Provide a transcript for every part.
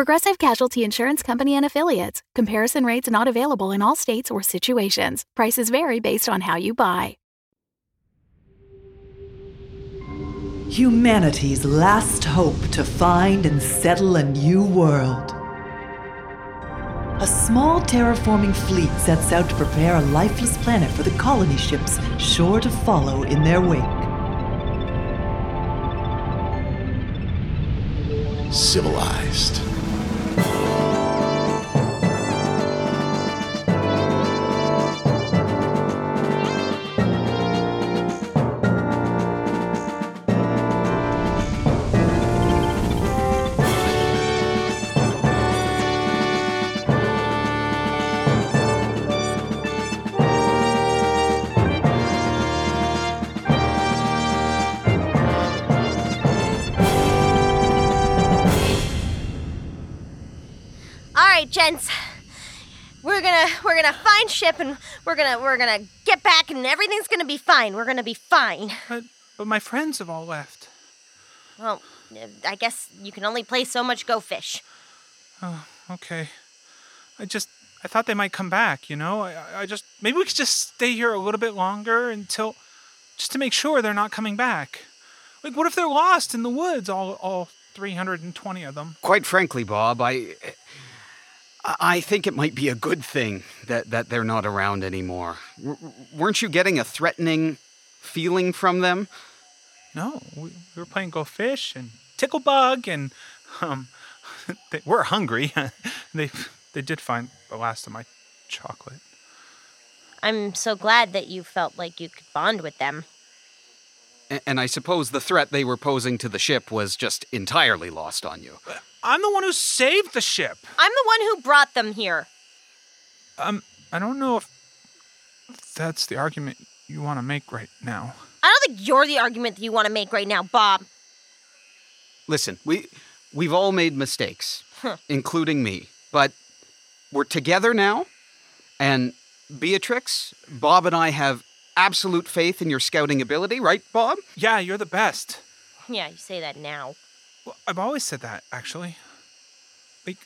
Progressive Casualty Insurance Company and Affiliates. Comparison rates not available in all states or situations. Prices vary based on how you buy. Humanity's last hope to find and settle a new world. A small terraforming fleet sets out to prepare a lifeless planet for the colony ships sure to follow in their wake. Civilized. Right, gents. We're gonna we're gonna find ship and we're gonna we're gonna get back and everything's gonna be fine. We're gonna be fine. But but my friends have all left. Well, I guess you can only play so much Go Fish. Oh, okay. I just I thought they might come back, you know? I I just maybe we could just stay here a little bit longer until just to make sure they're not coming back. Like what if they're lost in the woods all all 320 of them? Quite frankly, Bob, I I think it might be a good thing that, that they're not around anymore. W- weren't you getting a threatening feeling from them? No, we, we were playing Go Fish and Tickle Bug, and um they were hungry. they they did find the last of my chocolate. I'm so glad that you felt like you could bond with them. A- And I suppose the threat they were posing to the ship was just entirely lost on you. I'm the one who saved the ship. I'm the one who brought them here. Um, I don't know if that's the argument you want to make right now. I don't think you're the argument that you want to make right now, Bob. Listen, we we've all made mistakes, including me. But we're together now, and Beatrix, Bob and I have absolute faith in your scouting ability, right, Bob? Yeah, you're the best. Yeah, you say that now. Well, I've always said that, actually. Like,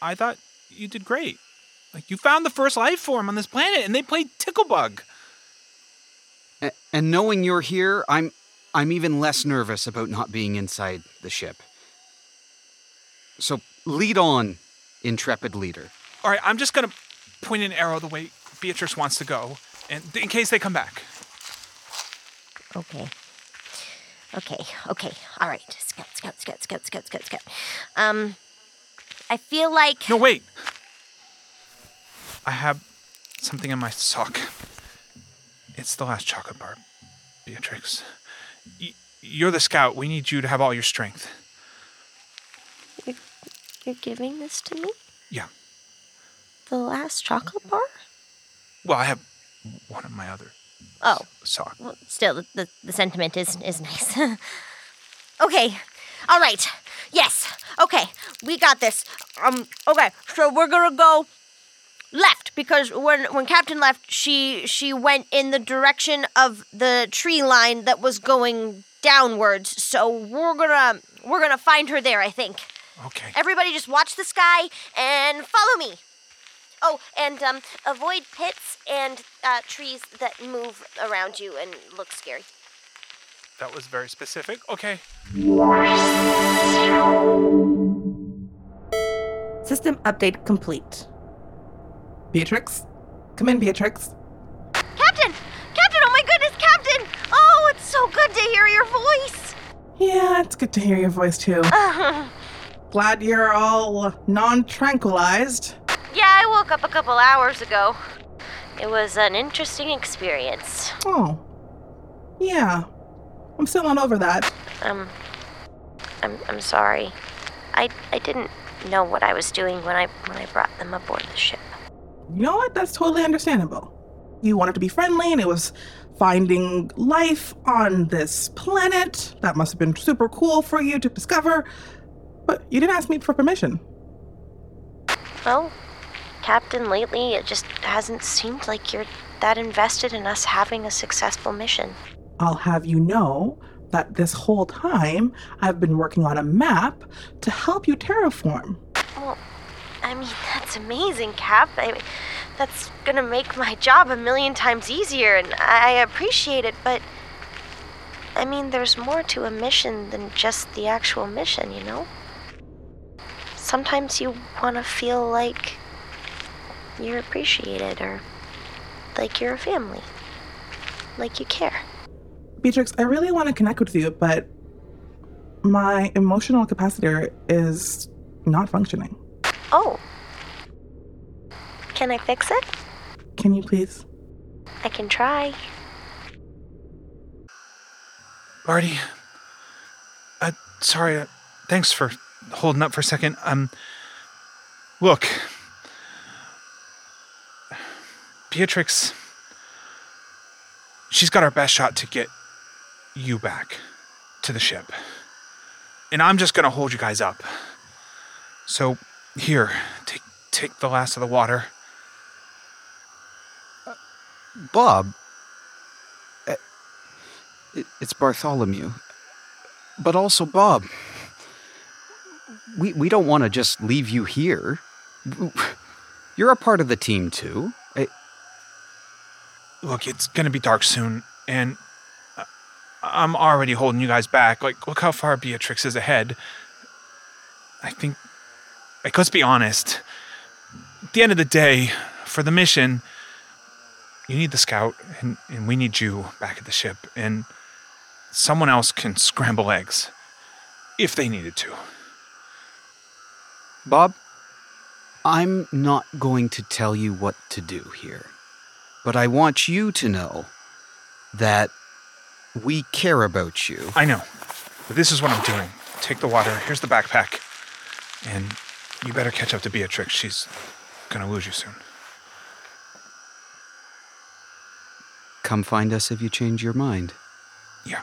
I thought you did great. Like, you found the first life form on this planet, and they played Ticklebug. A- and knowing you're here, I'm I'm even less nervous about not being inside the ship. So lead on, intrepid leader. All right, I'm just gonna point an arrow the way Beatrix wants to go, and in case they come back. Okay. Okay, okay. All right. Scout, scout, scout, scout, scout, scout, scout. Um, I feel like. No, wait. I have something in my sock. It's the last chocolate bar, Beatrix. Y- you're the scout. We need you to have all your strength. You're giving this to me? Yeah. The last chocolate bar? Well, I have one of my other Oh, sock. well, still, the, the, the sentiment is, is nice. okay. All right. Yes. Okay. We got this. Um, okay. So we're gonna go left because when when Captain left, she she went in the direction of the tree line that was going downwards. So we're gonna we're gonna find her there, I think. Okay. Everybody just watch the sky and follow me. Oh, and um, avoid pits and uh, trees that move around you and look scary. That was very specific. Okay. System update complete. Beatrix? Come in, Beatrix. Captain! Captain! Oh my goodness, Captain! Oh, it's so good to hear your voice! Yeah, it's good to hear your voice too. Glad you're all non tranquilized. Woke up a couple hours ago. It was an interesting experience. Oh. Yeah. I'm still not over that. Um, I'm I'm sorry. I I didn't know what I was doing when I when I brought them aboard the ship. you know what? That's totally understandable. You wanted to be friendly, and it was finding life on this planet. That must have been super cool for you to discover. But you didn't ask me for permission. Well, Captain, lately it just hasn't seemed like you're that invested in us having a successful mission. I'll have you know that this whole time I've been working on a map to help you terraform. Well, I mean, that's amazing, Cap. I that's gonna make my job a million times easier, and I appreciate it, but. I mean, there's more to a mission than just the actual mission, you know? Sometimes you want to feel like you're appreciated or like you're a family, like you care. Beatrix, I really want to connect with you, but my emotional capacitor is not functioning. Oh. Can I fix it? Can you please? I can try. Barty, uh, sorry. Uh, thanks for holding up for a second. Um, look, Beatrix, she's got our best shot to get you back to the ship. And I'm just gonna hold you guys up. So, here, take take the last of the water. Bob, uh, it- it's Bartholomew. But also, Bob, we, we don't want to just leave you here. You're a part of the team, too. Look, it's gonna be dark soon, and I'm already holding you guys back. Like, look how far Beatrix is ahead. I think, like, let's be honest. At the end of the day, for the mission, you need the scout, and, and we need you back at the ship, and someone else can scramble eggs if they needed to. Bob, I'm not going to tell you what to do here. But I want you to know that we care about you. I know, but this is what I'm doing. Take the water. Here's the backpack, and you better catch up to Beatrix. She's gonna lose you soon. Come find us if you change your mind. Yeah.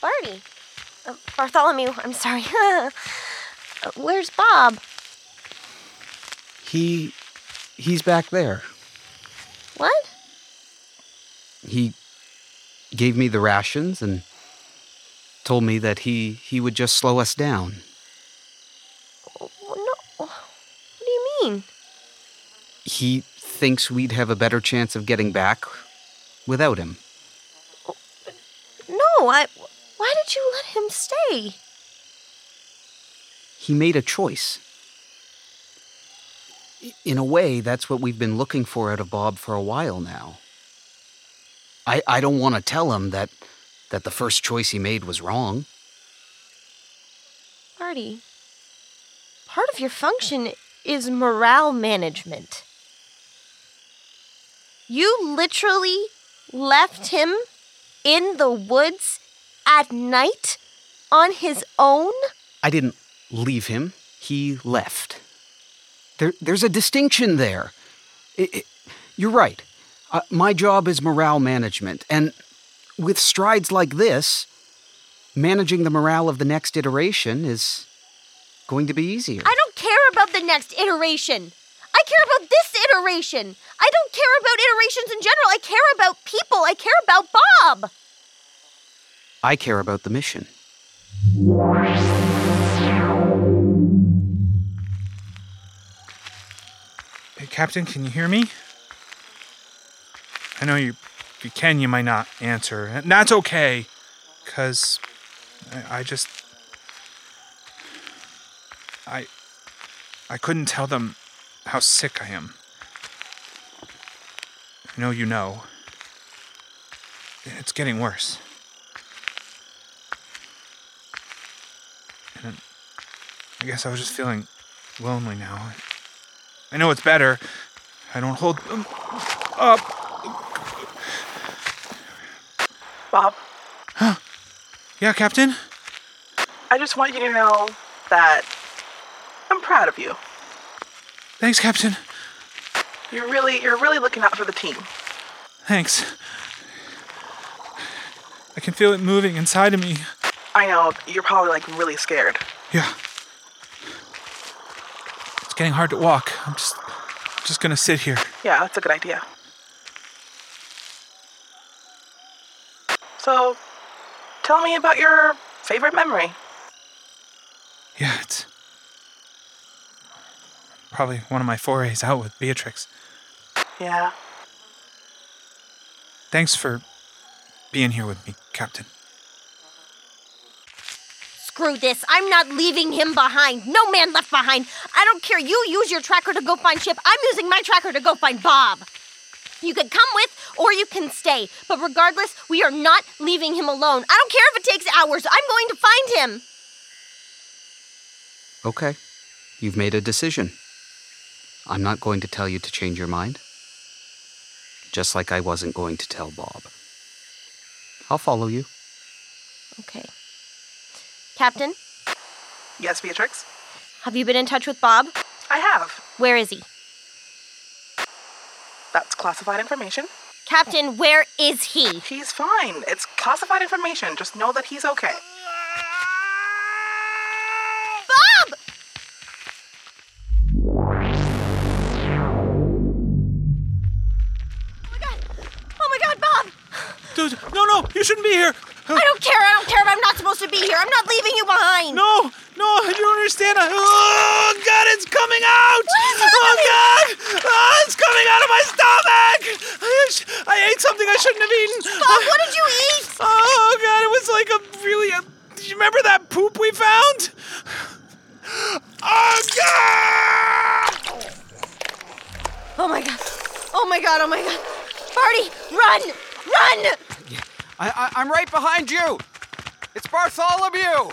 Barty. Uh, Bartholomew, I'm sorry. Uh, Where's Bob? He. he's back there. What? He gave me the rations and told me that he, he would just slow us down. No. What do you mean? He thinks we'd have a better chance of getting back without him. No, I. Why did you let him stay? He made a choice. In a way, that's what we've been looking for out of Bob for a while now. I, I don't want to tell him that, that the first choice he made was wrong. Barty, part of your function is morale management. You literally left him in the woods at night on his own? I didn't leave him, he left. There, there's a distinction there. I- I- you're right. Uh, my job is morale management, and with strides like this, managing the morale of the next iteration is going to be easier. I don't care about the next iteration. I care about this iteration. I don't care about iterations in general. I care about people. I care about Bob. I care about the mission. Hey, Captain, can you hear me? I know you you can, you might not answer. And that's okay. Because I, I just. I. I couldn't tell them how sick I am. I know you know. It's getting worse. And I guess I was just feeling lonely now. I know it's better. I don't hold them up. Bob, Huh. Yeah, Captain? I just want you to know that I'm proud of you. Thanks, Captain. You're really you're really looking out for the team. Thanks. I can feel it moving inside of me. I know you're probably like really scared. Yeah. It's getting hard to walk. I'm just just gonna sit here. Yeah, that's a good idea. So, tell me about your favorite memory. Yeah, it's probably one of my forays out with Beatrix. Yeah. Thanks for being here with me, Captain. Screw this. I'm not leaving him behind. No man left behind. I don't care. You use your tracker to go find Chip. I'm using my tracker to go find Bob. You can come with or you can stay. But regardless, we are not leaving him alone. I don't care if it takes hours. I'm going to find him. Okay. You've made a decision. I'm not going to tell you to change your mind. Just like I wasn't going to tell Bob. I'll follow you. Okay. Captain, Yes, Beatrix? have you been in touch with Bob? I have. Where is he? That's classified information. Captain, where is he? He's fine. It's classified information. Just know that he's okay. Shouldn't be here. I don't care, I don't care if I'm not supposed to be here. I'm not leaving you behind. No, no, you don't understand. I, oh, God, it's coming out. Oh. God. Oh, it's coming out of my stomach. I, I ate something I shouldn't have eaten. Bob, what did you eat? Oh, God, it was like a really. A, do you remember that poop we found? Oh, God. Oh my god. Oh my god, oh my god. Barty, run! Run! I, I, I'm right behind you. It's Bartholomew.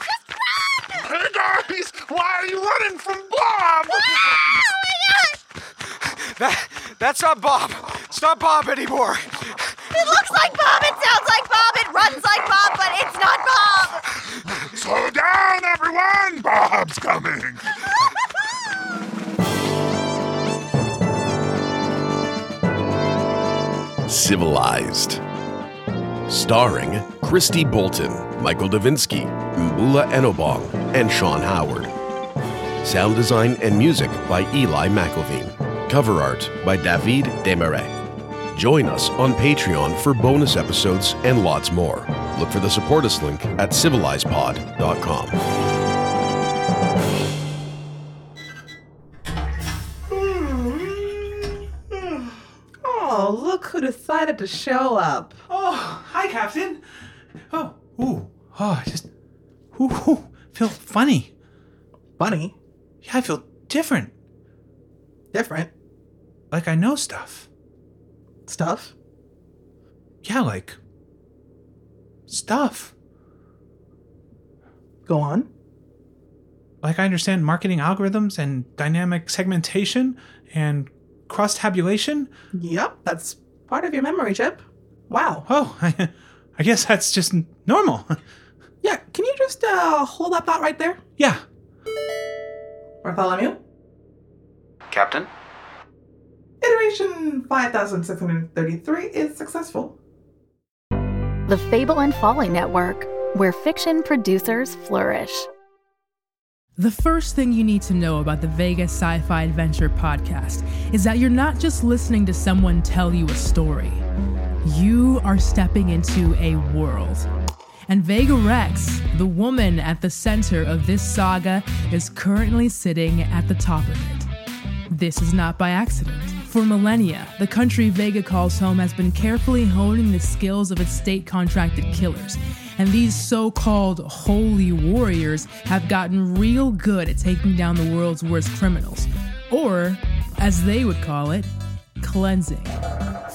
Hey guys, why are you running from Bob? Ah, oh my god! That, that's not Bob. It's not Bob anymore. It looks like Bob, it sounds like Bob, it runs like Bob, but it's not Bob! Slow down, everyone. Bob's coming. Civilized. Starring Christy Bolton, Michael Davinsky, Mbula Enobong, and Sean Howard. Sound design and music by Eli McElveen. Cover art by David Desmarais. Join us on Patreon for bonus episodes and lots more. Look for the support us link at civilizedpod.com. Oh, look who decided to show up. Oh, hi, Captain. Oh, ooh, oh, I just, ooh, ooh, feel funny. Funny. Yeah, I feel different. Different. Like I know stuff. Stuff. Yeah, like stuff. Go on. Like I understand marketing algorithms and dynamic segmentation and cross tabulation. Yep, that's part of your memory chip. Wow. Oh, I, I guess that's just normal. Yeah, can you just uh, hold that thought right there? yeah. Bartholomew? Captain? Iteration 5633 is successful. The Fable and Folly Network, where fiction producers flourish. The first thing you need to know about the Vegas Sci Fi Adventure podcast is that you're not just listening to someone tell you a story, you are stepping into a world. And Vega Rex, the woman at the center of this saga, is currently sitting at the top of it. This is not by accident. For millennia, the country Vega calls home has been carefully honing the skills of its state contracted killers. And these so called holy warriors have gotten real good at taking down the world's worst criminals. Or, as they would call it, cleansing.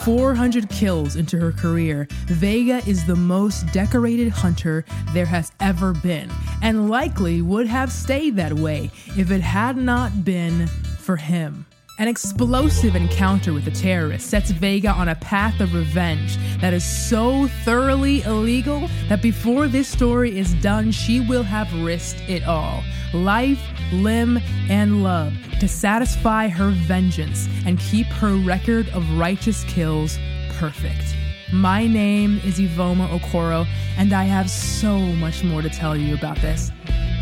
400 kills into her career, Vega is the most decorated hunter there has ever been, and likely would have stayed that way if it had not been for him. An explosive encounter with a terrorist sets Vega on a path of revenge that is so thoroughly illegal that before this story is done, she will have risked it all life, limb, and love to satisfy her vengeance and keep her record of righteous kills perfect. My name is Ivoma Okoro, and I have so much more to tell you about this.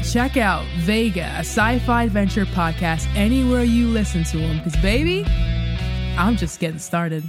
Check out Vega, a sci fi adventure podcast, anywhere you listen to them, because, baby, I'm just getting started.